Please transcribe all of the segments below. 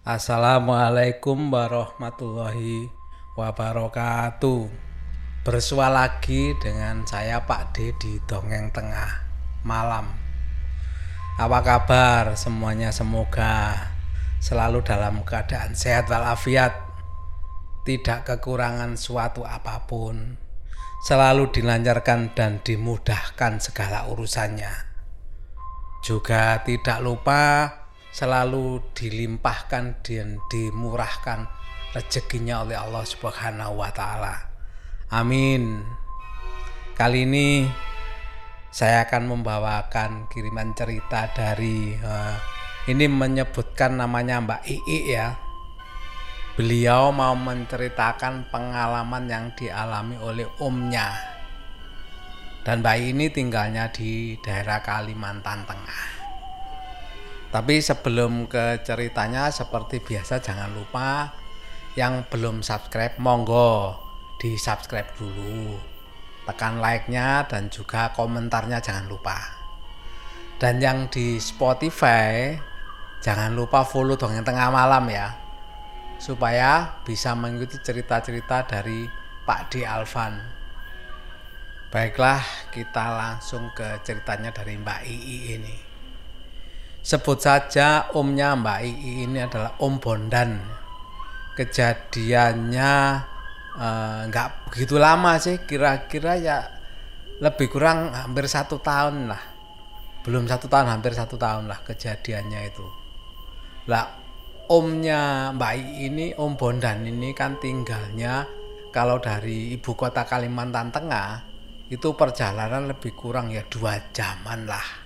Assalamualaikum warahmatullahi wabarakatuh. Bersua lagi dengan saya Pak D di Dongeng Tengah Malam. Apa kabar semuanya? Semoga selalu dalam keadaan sehat walafiat, tidak kekurangan suatu apa pun, selalu dilancarkan dan dimudahkan segala urusannya. Juga tidak lupa selalu dilimpahkan dan dimurahkan rezekinya oleh Allah Subhanahu wa taala. Amin. Kali ini saya akan membawakan kiriman cerita dari uh, ini menyebutkan namanya Mbak Ii ya. Beliau mau menceritakan pengalaman yang dialami oleh omnya. Dan Mbak ini tinggalnya di daerah Kalimantan Tengah. Tapi sebelum ke ceritanya seperti biasa jangan lupa yang belum subscribe monggo di subscribe dulu. Tekan like-nya dan juga komentarnya jangan lupa. Dan yang di Spotify jangan lupa follow dong yang tengah malam ya. Supaya bisa mengikuti cerita-cerita dari Pak D Alvan. Baiklah, kita langsung ke ceritanya dari Mbak Ii ini. Sebut saja omnya Mbak Ii ini adalah Om Bondan. Kejadiannya nggak eh, begitu lama sih, kira-kira ya lebih kurang hampir satu tahun lah. Belum satu tahun, hampir satu tahun lah kejadiannya itu. Lah omnya Mbak Ii ini, Om Bondan ini kan tinggalnya kalau dari ibu kota Kalimantan Tengah itu perjalanan lebih kurang ya dua jaman lah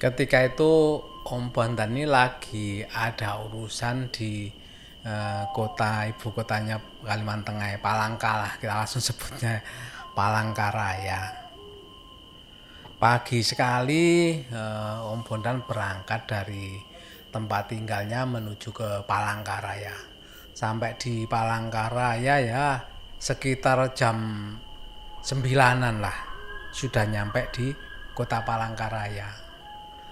ketika itu Om Bondan ini lagi ada urusan di uh, kota ibu kotanya Kalimantan Tengah Palangka lah kita langsung sebutnya Palangkaraya pagi sekali uh, Om Bondan berangkat dari tempat tinggalnya menuju ke Palangkaraya sampai di Palangkaraya ya sekitar jam sembilanan lah sudah nyampe di kota Palangkaraya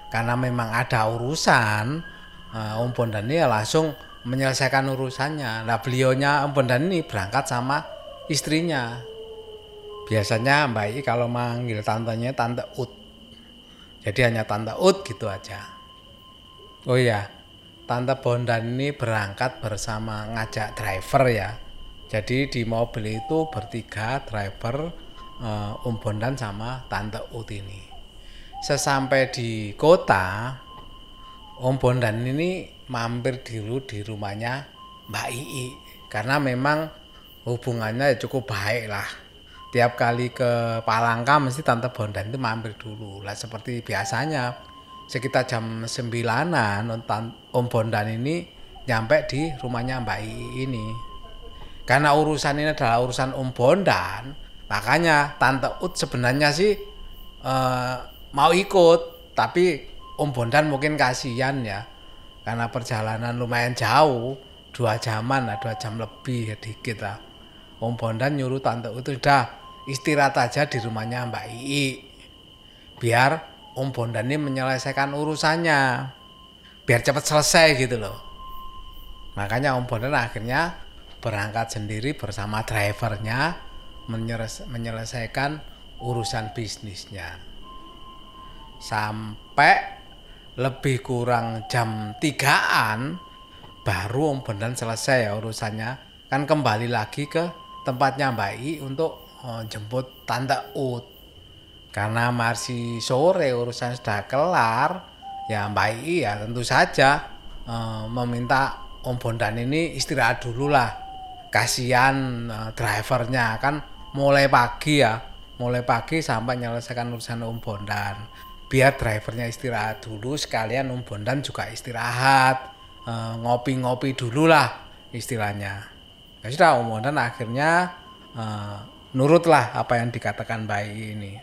karena memang ada urusan uh, Om Bondan ini ya langsung menyelesaikan urusannya. Nah beliaunya Om Bondan ini berangkat sama istrinya. Biasanya Mbak I kalau manggil tantenya Tante Ut. Jadi hanya Tante Ut gitu aja. Oh iya, Tante Bondan ini berangkat bersama ngajak driver ya. Jadi di mobil itu bertiga driver uh, Om Bondan sama Tante Ut ini sesampai di kota Om Bondan ini mampir dulu di rumahnya Mbak Ii karena memang hubungannya cukup baik lah. Tiap kali ke Palangka mesti Tante Bondan itu mampir dulu. Lah seperti biasanya sekitar jam sembilanan Om Bondan ini nyampe di rumahnya Mbak Ii ini. Karena urusan ini adalah urusan Om Bondan makanya Tante Ut sebenarnya sih eh, mau ikut tapi Om Bondan mungkin kasihan ya. Karena perjalanan lumayan jauh dua jaman lah dua jam lebih ya dikit lah. Om Bondan nyuruh tante itu udah istirahat aja di rumahnya Mbak Ii biar Om Bondan ini menyelesaikan urusannya. Biar cepat selesai gitu loh. Makanya Om Bondan akhirnya berangkat sendiri bersama drivernya menyelesaikan urusan bisnisnya sampai lebih kurang jam tigaan baru Om Bondan selesai ya urusannya. Kan kembali lagi ke tempatnya Mbak I untuk oh, jemput Tante Ut. Karena masih sore urusan sudah kelar ya Mbak I ya tentu saja eh, meminta Om Bondan ini istirahat dulu lah. Kasihan eh, drivernya kan mulai pagi ya. Mulai pagi sampai menyelesaikan urusan Om Bondan biar drivernya istirahat dulu sekalian Om Bondan juga istirahat. Eh, ngopi-ngopi dulu lah istilahnya. Ya sudah Om Bondan akhirnya uh, nurutlah apa yang dikatakan bayi ini.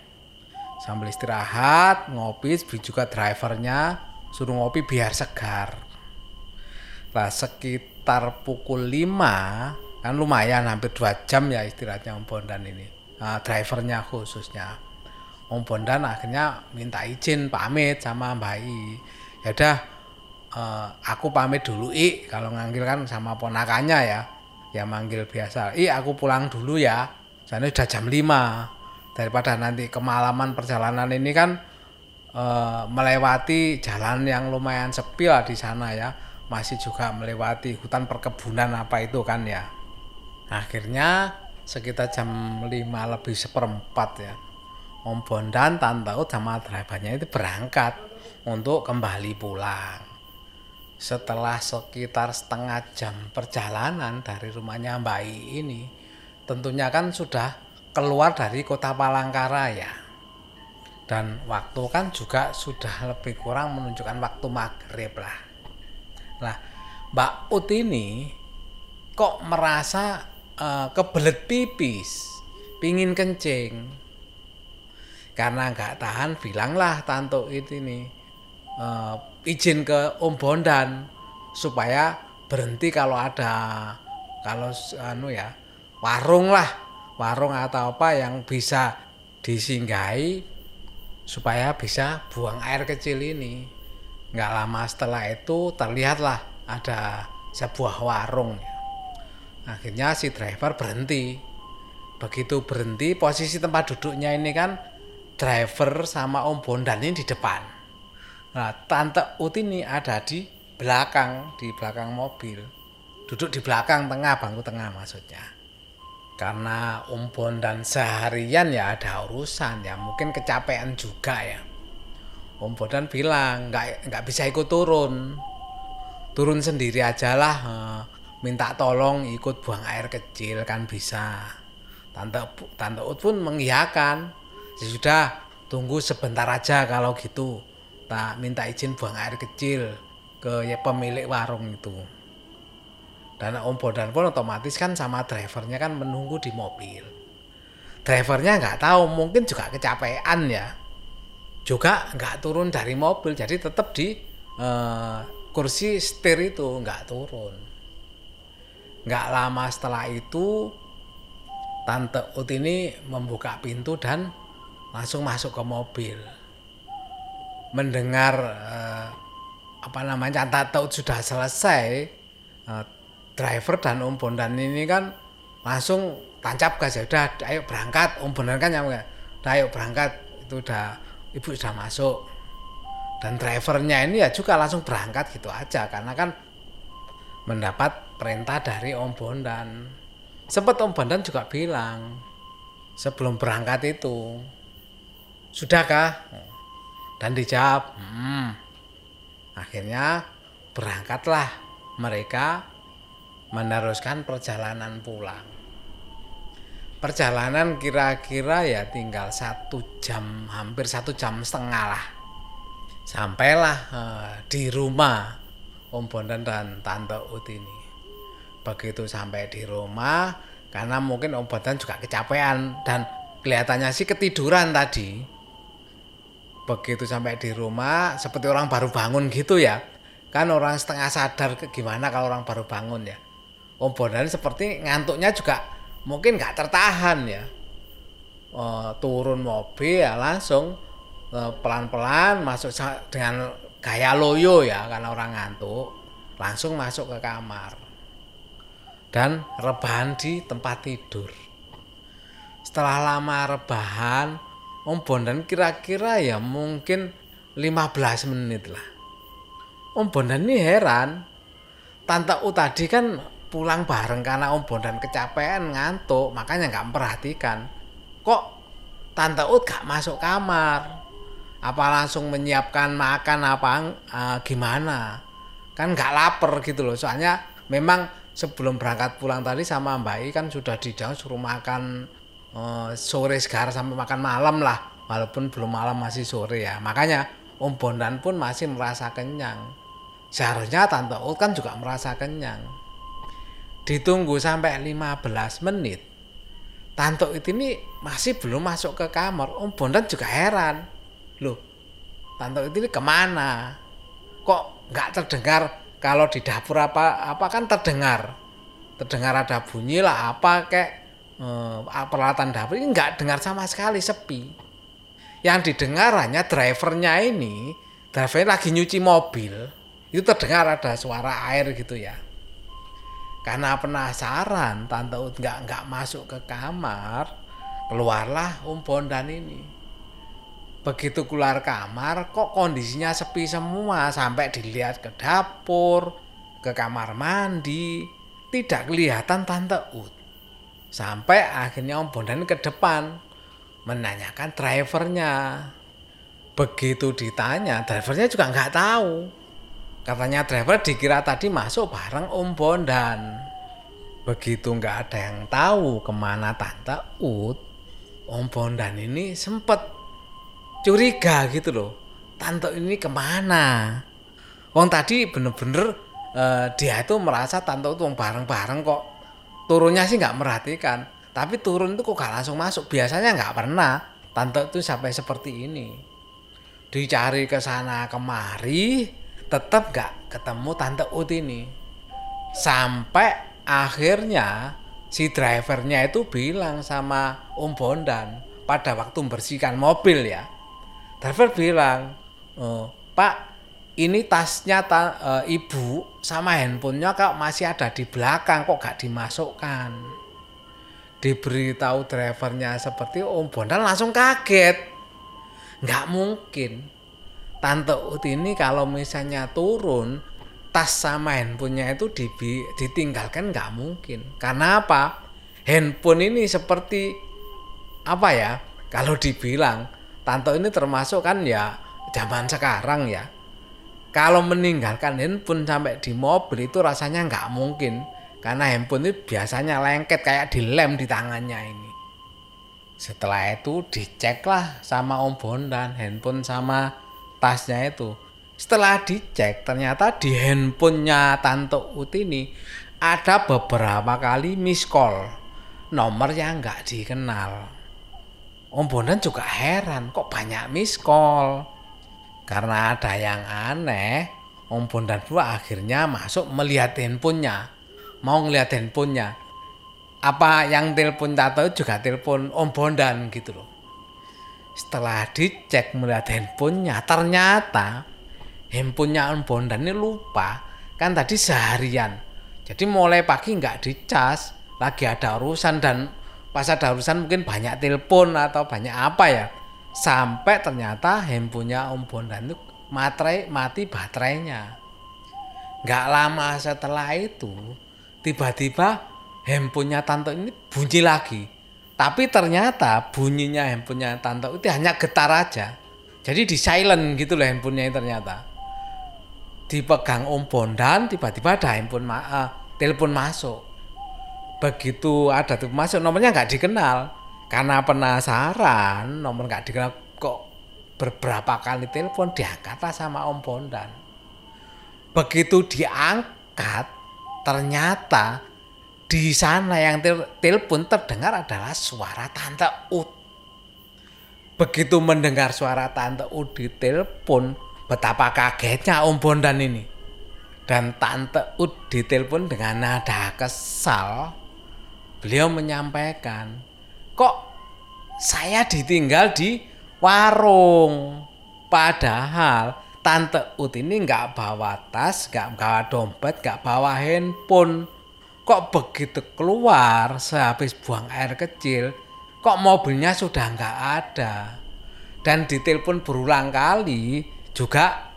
Sambil istirahat ngopi juga drivernya suruh ngopi biar segar. Lah sekitar pukul 5 kan lumayan hampir dua jam ya istirahatnya Om Bondan ini. Uh, drivernya khususnya Om Bondan akhirnya minta izin pamit sama Mbak I. Ya udah eh, aku pamit dulu i. Kalau nganggil kan sama ponakannya ya. Ya manggil biasa i aku pulang dulu ya. Sana udah jam 5 daripada nanti kemalaman perjalanan ini kan eh, melewati jalan yang lumayan sepi lah di sana ya. Masih juga melewati hutan perkebunan apa itu kan ya. Akhirnya sekitar jam 5 lebih seperempat ya Om Bondan, Tante Ut sama drivernya itu berangkat untuk kembali pulang. Setelah sekitar setengah jam perjalanan dari rumahnya Mbak I ini, tentunya kan sudah keluar dari kota Palangkaraya. Dan waktu kan juga sudah lebih kurang menunjukkan waktu maghrib lah. Nah, Mbak Ut ini kok merasa uh, kebelet pipis, pingin kencing karena nggak tahan bilanglah tanto itu nih uh, izin ke Om Bondan supaya berhenti kalau ada kalau anu ya warung lah warung atau apa yang bisa disinggahi supaya bisa buang air kecil ini. Nggak lama setelah itu terlihatlah ada sebuah warung akhirnya si driver berhenti. Begitu berhenti posisi tempat duduknya ini kan driver sama Om Bondan ini di depan. Nah, Tante Ut ini ada di belakang, di belakang mobil. Duduk di belakang tengah, bangku tengah maksudnya. Karena Om Bondan seharian ya ada urusan ya, mungkin kecapean juga ya. Om Bondan bilang nggak nggak bisa ikut turun, turun sendiri aja lah, eh, minta tolong ikut buang air kecil kan bisa. Tante Tante Ut pun mengiyakan ya sudah tunggu sebentar aja kalau gitu. Tak minta izin buang air kecil ke ya, pemilik warung itu. Dan Om Bondan pun otomatis kan sama drivernya kan menunggu di mobil. Drivernya nggak tahu mungkin juga kecapean ya. Juga nggak turun dari mobil jadi tetap di eh, kursi setir itu nggak turun. Nggak lama setelah itu tante Ut ini membuka pintu dan langsung masuk ke mobil. Mendengar eh, apa namanya tahu sudah selesai eh, driver dan Om Bondan ini kan langsung tancap gas ya udah ayo berangkat. Om Bondan kan yang udah ayo berangkat. Itu udah ibu sudah masuk. Dan drivernya ini ya juga langsung berangkat gitu aja karena kan mendapat perintah dari Om Bondan. Sempat Om Bondan juga bilang sebelum berangkat itu sudahkah? Dan dijawab, hmm. Akhirnya berangkatlah mereka meneruskan perjalanan pulang. Perjalanan kira-kira ya tinggal satu jam, hampir satu jam setengah lah. Sampailah eh, di rumah Om Bondan dan Tante Ut ini. Begitu sampai di rumah, karena mungkin Om Bondan juga kecapean dan kelihatannya sih ketiduran tadi begitu sampai di rumah seperti orang baru bangun gitu ya. Kan orang setengah sadar gimana kalau orang baru bangun ya. Om Bondan seperti ngantuknya juga mungkin nggak tertahan ya. E, turun mobil ya langsung e, pelan-pelan masuk dengan gaya loyo ya karena orang ngantuk langsung masuk ke kamar. Dan rebahan di tempat tidur. Setelah lama rebahan Om Bondan kira-kira ya mungkin 15 menit lah. Om Bondan ini heran. Tante U tadi kan pulang bareng karena Om Bondan kecapean ngantuk, makanya nggak memperhatikan. Kok Tante Ut gak masuk kamar? Apa langsung menyiapkan makan apa uh, gimana? Kan nggak lapar gitu loh. Soalnya memang sebelum berangkat pulang tadi sama Mbak I kan sudah di suruh makan uh, sore sekarang sampai makan malam lah. Walaupun belum malam masih sore ya. Makanya Om Bondan pun masih merasa kenyang. Seharusnya Tante Ut kan juga merasa kenyang. Ditunggu sampai 15 menit. Tante Ut ini masih belum masuk ke kamar. Om Bondan juga heran. Loh Tante Ut ini ke mana? Kok nggak terdengar kalau di dapur apa apa kan terdengar. Terdengar ada bunyi lah apa kayak eh, peralatan dapur ini nggak dengar sama sekali sepi. Yang didengar hanya drivernya ini, drivernya lagi nyuci mobil, itu terdengar ada suara air gitu ya. Karena penasaran tante Ut nggak nggak masuk ke kamar keluarlah Om Bondan ini. Begitu keluar kamar kok kondisinya sepi semua? Sampai dilihat ke dapur ke kamar mandi. Tidak kelihatan tante Ut sampai akhirnya Om Bondan ke depan menanyakan drivernya. Begitu ditanya drivernya juga nggak tahu. Katanya driver dikira tadi masuk bareng Om Bondan. Begitu nggak ada yang tahu ke mana Tante Ut Om Bondan ini sempet curiga gitu loh. Tante ini ke mana? Wong tadi bener-bener uh, dia itu merasa Tante Ut bareng-bareng kok turunnya sih nggak merhatikan. Tapi turun itu kok gak langsung masuk? Biasanya nggak pernah. Tante itu sampai seperti ini. Dicari ke sana kemari tetap gak ketemu tante Ut ini. Sampai akhirnya si drivernya itu bilang sama Om Bondan pada waktu membersihkan mobil ya. Driver bilang oh, Pak ini tasnya ta, e, ibu sama handphonenya kok masih ada di belakang kok gak dimasukkan. Diberitahu drivernya seperti Om Bondan langsung kaget. Nggak mungkin. Tante Ut ini kalau misalnya turun tas sama handphonenya itu ditinggalkan nggak mungkin. Karena apa? Handphone ini seperti apa ya kalau dibilang tante ini termasuk kan ya zaman sekarang ya kalau meninggalkan handphone sampai di mobil itu rasanya nggak mungkin. Karena handphone itu biasanya lengket kayak dilem di tangannya ini. Setelah itu diceklah sama Om Bondan handphone sama tasnya itu. Setelah dicek ternyata di handphonenya Tante Ut ini ada beberapa kali miss call. Nomor yang nggak dikenal. Om Bondan juga heran kok banyak miss call karena ada yang aneh Om Bondan pun akhirnya masuk melihat handphonenya mau ngeliat handphonenya apa yang telepon tato juga telepon Om Bondan gitu loh. Setelah dicek melihat handphonenya, ternyata handphonenya Om Bondan ini lupa. Kan tadi seharian. Jadi mulai pagi nggak dicas, lagi ada urusan dan pas ada urusan mungkin banyak telepon atau banyak apa ya. Sampai ternyata handphonenya Om Bondan itu materai, mati baterainya. Nggak lama setelah itu, tiba-tiba handphonenya tante ini bunyi lagi. Tapi ternyata bunyinya handphonenya tante itu hanya getar aja. Jadi di silent gitu loh handphonenya ternyata. Dipegang Om Bondan, tiba-tiba ada handphone ma uh, telepon masuk. Begitu ada tuh masuk nomornya nggak dikenal. Karena penasaran nomor nggak dikenal kok beberapa kali telepon diangkatlah sama Om Bondan. Begitu diangkat ternyata di sana yang telepon terdengar adalah suara Tante Ut. Begitu mendengar suara Tante Ut di telepon, betapa kagetnya Om Bondan ini. Dan Tante Ut di telepon dengan nada kesal, beliau menyampaikan, kok saya ditinggal di warung. Padahal Tante Ut ini nggak bawa tas, nggak bawa dompet, nggak bawa handphone. Kok begitu keluar sehabis buang air kecil kok mobilnya sudah nggak ada? Dan ditelepon berulang kali juga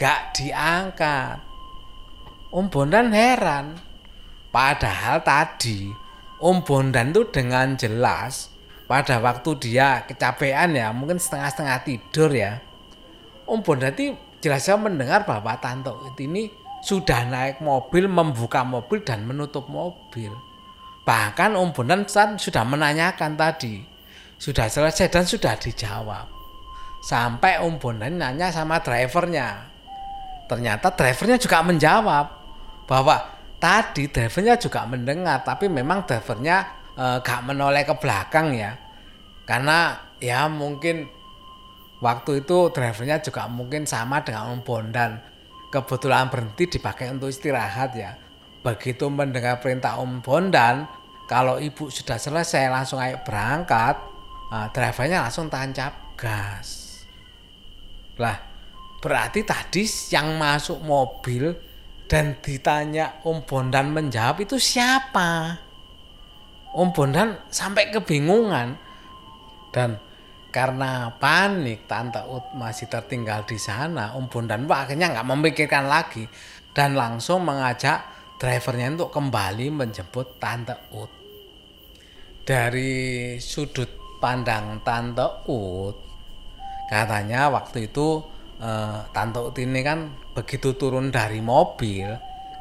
nggak diangkat. Om Bondan heran. Padahal tadi Om Bondan itu dengan jelas pada waktu dia kecapean ya mungkin setengah-setengah tidur ya Om Bondan itu jelasnya mendengar bahwa Tante ini sudah naik mobil, membuka mobil dan menutup mobil. Bahkan Om Bondan sudah menanyakan tadi, sudah selesai dan sudah dijawab. Sampai Om Bondan nanya sama drivernya. Ternyata drivernya juga menjawab bahwa tadi drivernya juga mendengar, tapi memang drivernya e, gak menoleh ke belakang ya. Karena ya mungkin waktu itu drivernya juga mungkin sama dengan Om Bondan kebetulan berhenti dipakai untuk istirahat ya. Begitu mendengar perintah Om Bondan, kalau ibu sudah selesai langsung ayo berangkat, nah, drivernya langsung tancap gas. Lah, berarti tadi yang masuk mobil dan ditanya Om Bondan menjawab itu siapa? Om Bondan sampai kebingungan. Dan karena panik Tante Ut masih tertinggal di sana Om Bondan akhirnya nggak memikirkan lagi. Dan langsung mengajak drivernya untuk kembali menjemput Tante Ut. Dari sudut pandang Tante Ut katanya waktu itu eh, Tante Ut ini kan begitu turun dari mobil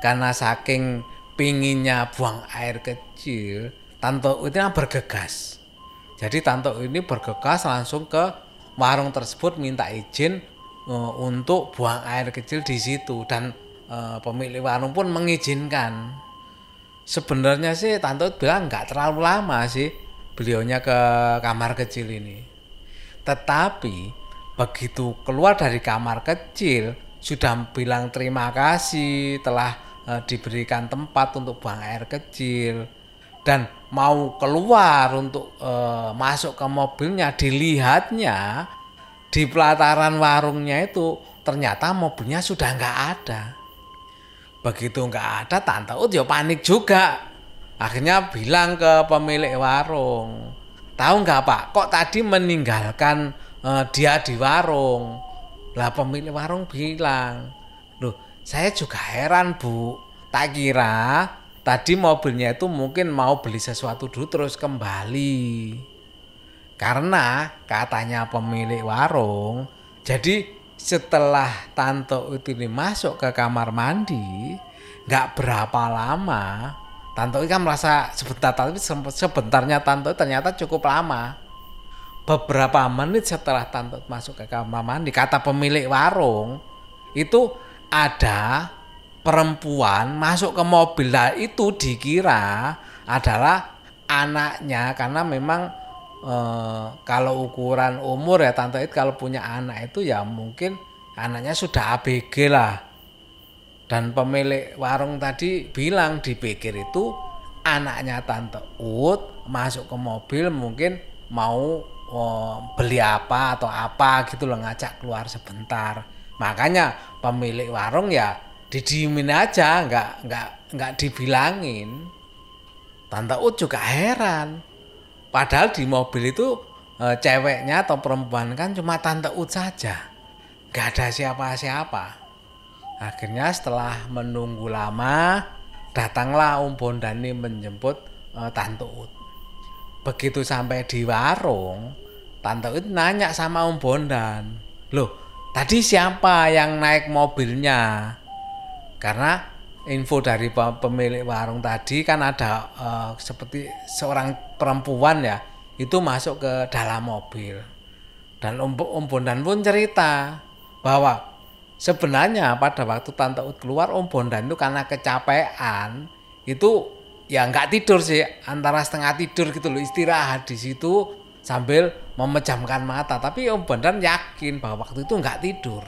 karena saking pinginnya buang air kecil Tante Ut ini bergegas. Jadi Tante Ut ini bergegas langsung ke warung tersebut minta izin uh, untuk buang air kecil di situ. Dan uh, pemilik warung pun mengizinkan. Sebenarnya sih Tante Ut bilang nggak terlalu lama sih beliaunya ke kamar kecil ini. Tetapi begitu keluar dari kamar kecil sudah bilang terima kasih telah e, diberikan tempat untuk buang air kecil. Dan mau keluar untuk e, masuk ke mobilnya dilihatnya di pelataran warungnya itu ternyata mobilnya sudah nggak ada. Begitu nggak ada tante Ut ya panik juga. Akhirnya bilang ke pemilik warung tahu nggak pak? Kok tadi meninggalkan uh, dia di warung. Lah pemilik warung bilang, loh saya juga heran bu, tak kira tadi mobilnya itu mungkin mau beli sesuatu dulu terus kembali. Karena katanya pemilik warung, jadi setelah tante itu ini masuk ke kamar mandi, nggak berapa lama, tante itu kan merasa sebentar tapi sebentarnya tante ternyata cukup lama beberapa menit setelah tante masuk ke kamar mandi kata pemilik warung itu ada perempuan masuk ke mobil. Lah itu dikira adalah anaknya karena memang e, kalau ukuran umur ya tante itu kalau punya anak itu ya mungkin anaknya sudah ABG lah. Dan pemilik warung tadi bilang dipikir itu anaknya tante Ut masuk ke mobil mungkin mau oh, beli apa atau apa gitu loh ngajak keluar sebentar. Makanya pemilik warung ya didiemin aja nggak nggak nggak dibilangin. Tante Ut juga heran. Padahal di mobil itu e, ceweknya atau perempuan kan cuma tante Ut saja. Nggak ada siapa-siapa. Akhirnya setelah menunggu lama datanglah Om Bondani menjemput e, tante Ut. Begitu sampai di warung Tante itu nanya sama Om Bondan, loh tadi siapa yang naik mobilnya? Karena info dari pemilik warung tadi kan ada uh, seperti seorang perempuan ya itu masuk ke dalam mobil dan Om, Om Bondan pun cerita bahwa sebenarnya pada waktu Tante Ut keluar Om Bondan itu karena kecapean itu ya nggak tidur sih antara setengah tidur gitu loh istirahat di situ sambil memejamkan mata. Tapi Om Bondan yakin bahwa waktu itu nggak tidur.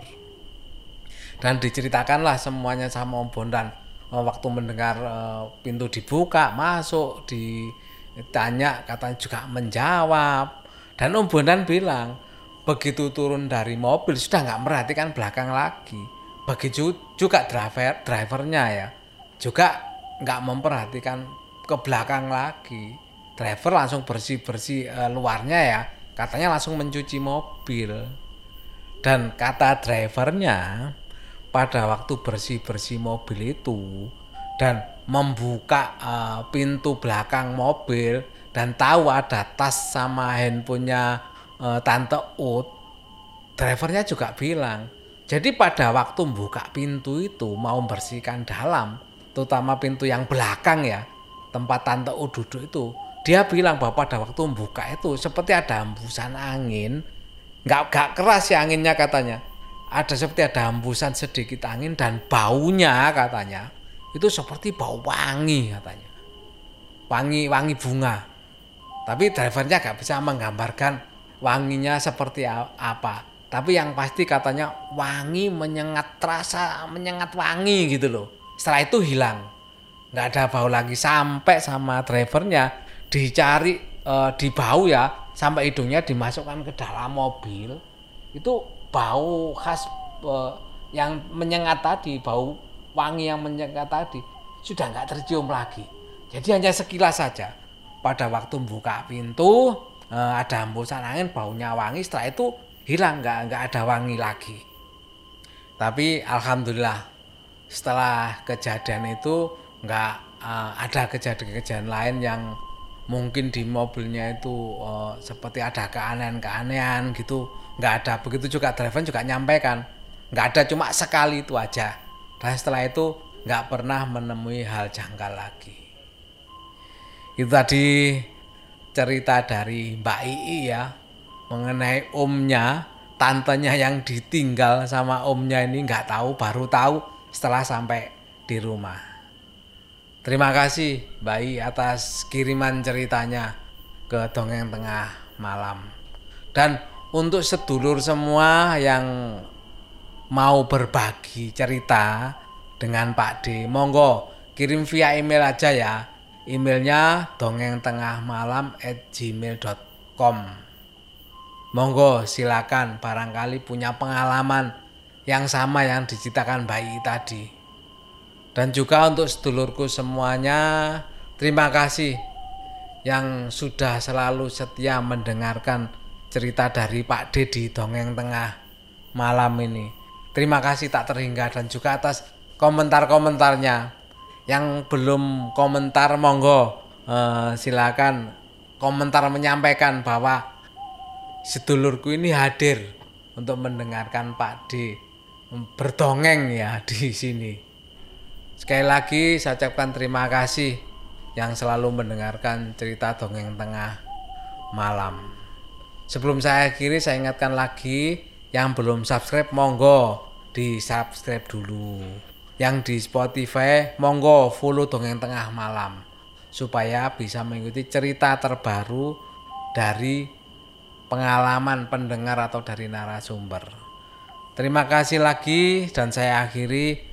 Dan diceritakanlah semuanya sama Om Bondan. Oh, waktu mendengar uh, pintu dibuka masuk ditanya katanya juga menjawab. Dan Om Bondan bilang begitu turun dari mobil sudah nggak merhatikan belakang lagi. Begitu juga driver drivernya ya juga nggak memperhatikan ke belakang lagi driver langsung bersih-bersih uh, luarnya ya katanya langsung mencuci mobil. Dan kata drivernya pada waktu bersih-bersih mobil itu dan membuka uh, pintu belakang mobil dan tahu ada tas sama handphonenya uh, tante Ut drivernya juga bilang jadi pada waktu membuka pintu itu mau membersihkan dalam terutama pintu yang belakang ya tempat tante Ut duduk itu dia bilang bahwa pada waktu membuka itu seperti ada hembusan angin. Nggak nggak keras ya anginnya katanya. Ada seperti ada hembusan sedikit angin dan baunya katanya itu seperti bau wangi katanya. Wangi wangi bunga. Tapi drivernya nggak bisa menggambarkan wanginya seperti apa. Tapi yang pasti katanya wangi menyengat terasa menyengat wangi gitu loh. Setelah itu hilang. Nggak ada bau lagi sampai sama drivernya dicari uh, di bau ya sampai hidungnya dimasukkan ke dalam mobil itu bau khas eh, yang menyengat tadi, bau wangi yang menyengat tadi sudah nggak tercium lagi. Jadi hanya sekilas saja. Pada waktu buka pintu eh, ada hembusan angin, baunya wangi. Setelah itu hilang, nggak nggak ada wangi lagi. Tapi alhamdulillah setelah kejadian itu nggak uh, ada kejadian-kejadian lain yang mungkin di mobilnya itu uh, seperti ada keanehan-keanehan gitu nggak ada. Begitu juga driver juga nyampaikan nggak ada cuma sekali itu aja. Dan setelah itu nggak pernah menemui hal janggal lagi. Itu tadi cerita dari Mbak Ii ya mengenai omnya tantenya yang ditinggal sama omnya ini nggak tahu baru tahu setelah sampai di rumah. Terima kasih Mbak I atas kiriman ceritanya ke Dongeng Tengah Malam. Dan untuk sedulur semua yang mau berbagi cerita dengan Pak D, monggo kirim via email aja ya. Emailnya dongengtengahmalam@gmail.com. Monggo silakan barangkali punya pengalaman yang sama yang diceritakan bayi tadi. Dan juga untuk sedulurku semuanya, terima kasih yang sudah selalu setia mendengarkan cerita dari Pak D di Dongeng Tengah malam ini. Terima kasih tak terhingga dan juga atas komentar-komentarnya. Yang belum komentar monggo eh, silakan komentar menyampaikan bahwa sedulurku ini hadir untuk mendengarkan Pak D berdongeng ya di sini. Sekali lagi saya ucapkan terima kasih yang selalu mendengarkan cerita dongeng tengah malam. Sebelum saya akhiri saya ingatkan lagi yang belum subscribe monggo di subscribe dulu. Yang di Spotify monggo follow dongeng tengah malam supaya bisa mengikuti cerita terbaru dari pengalaman pendengar atau dari narasumber. Terima kasih lagi dan saya akhiri.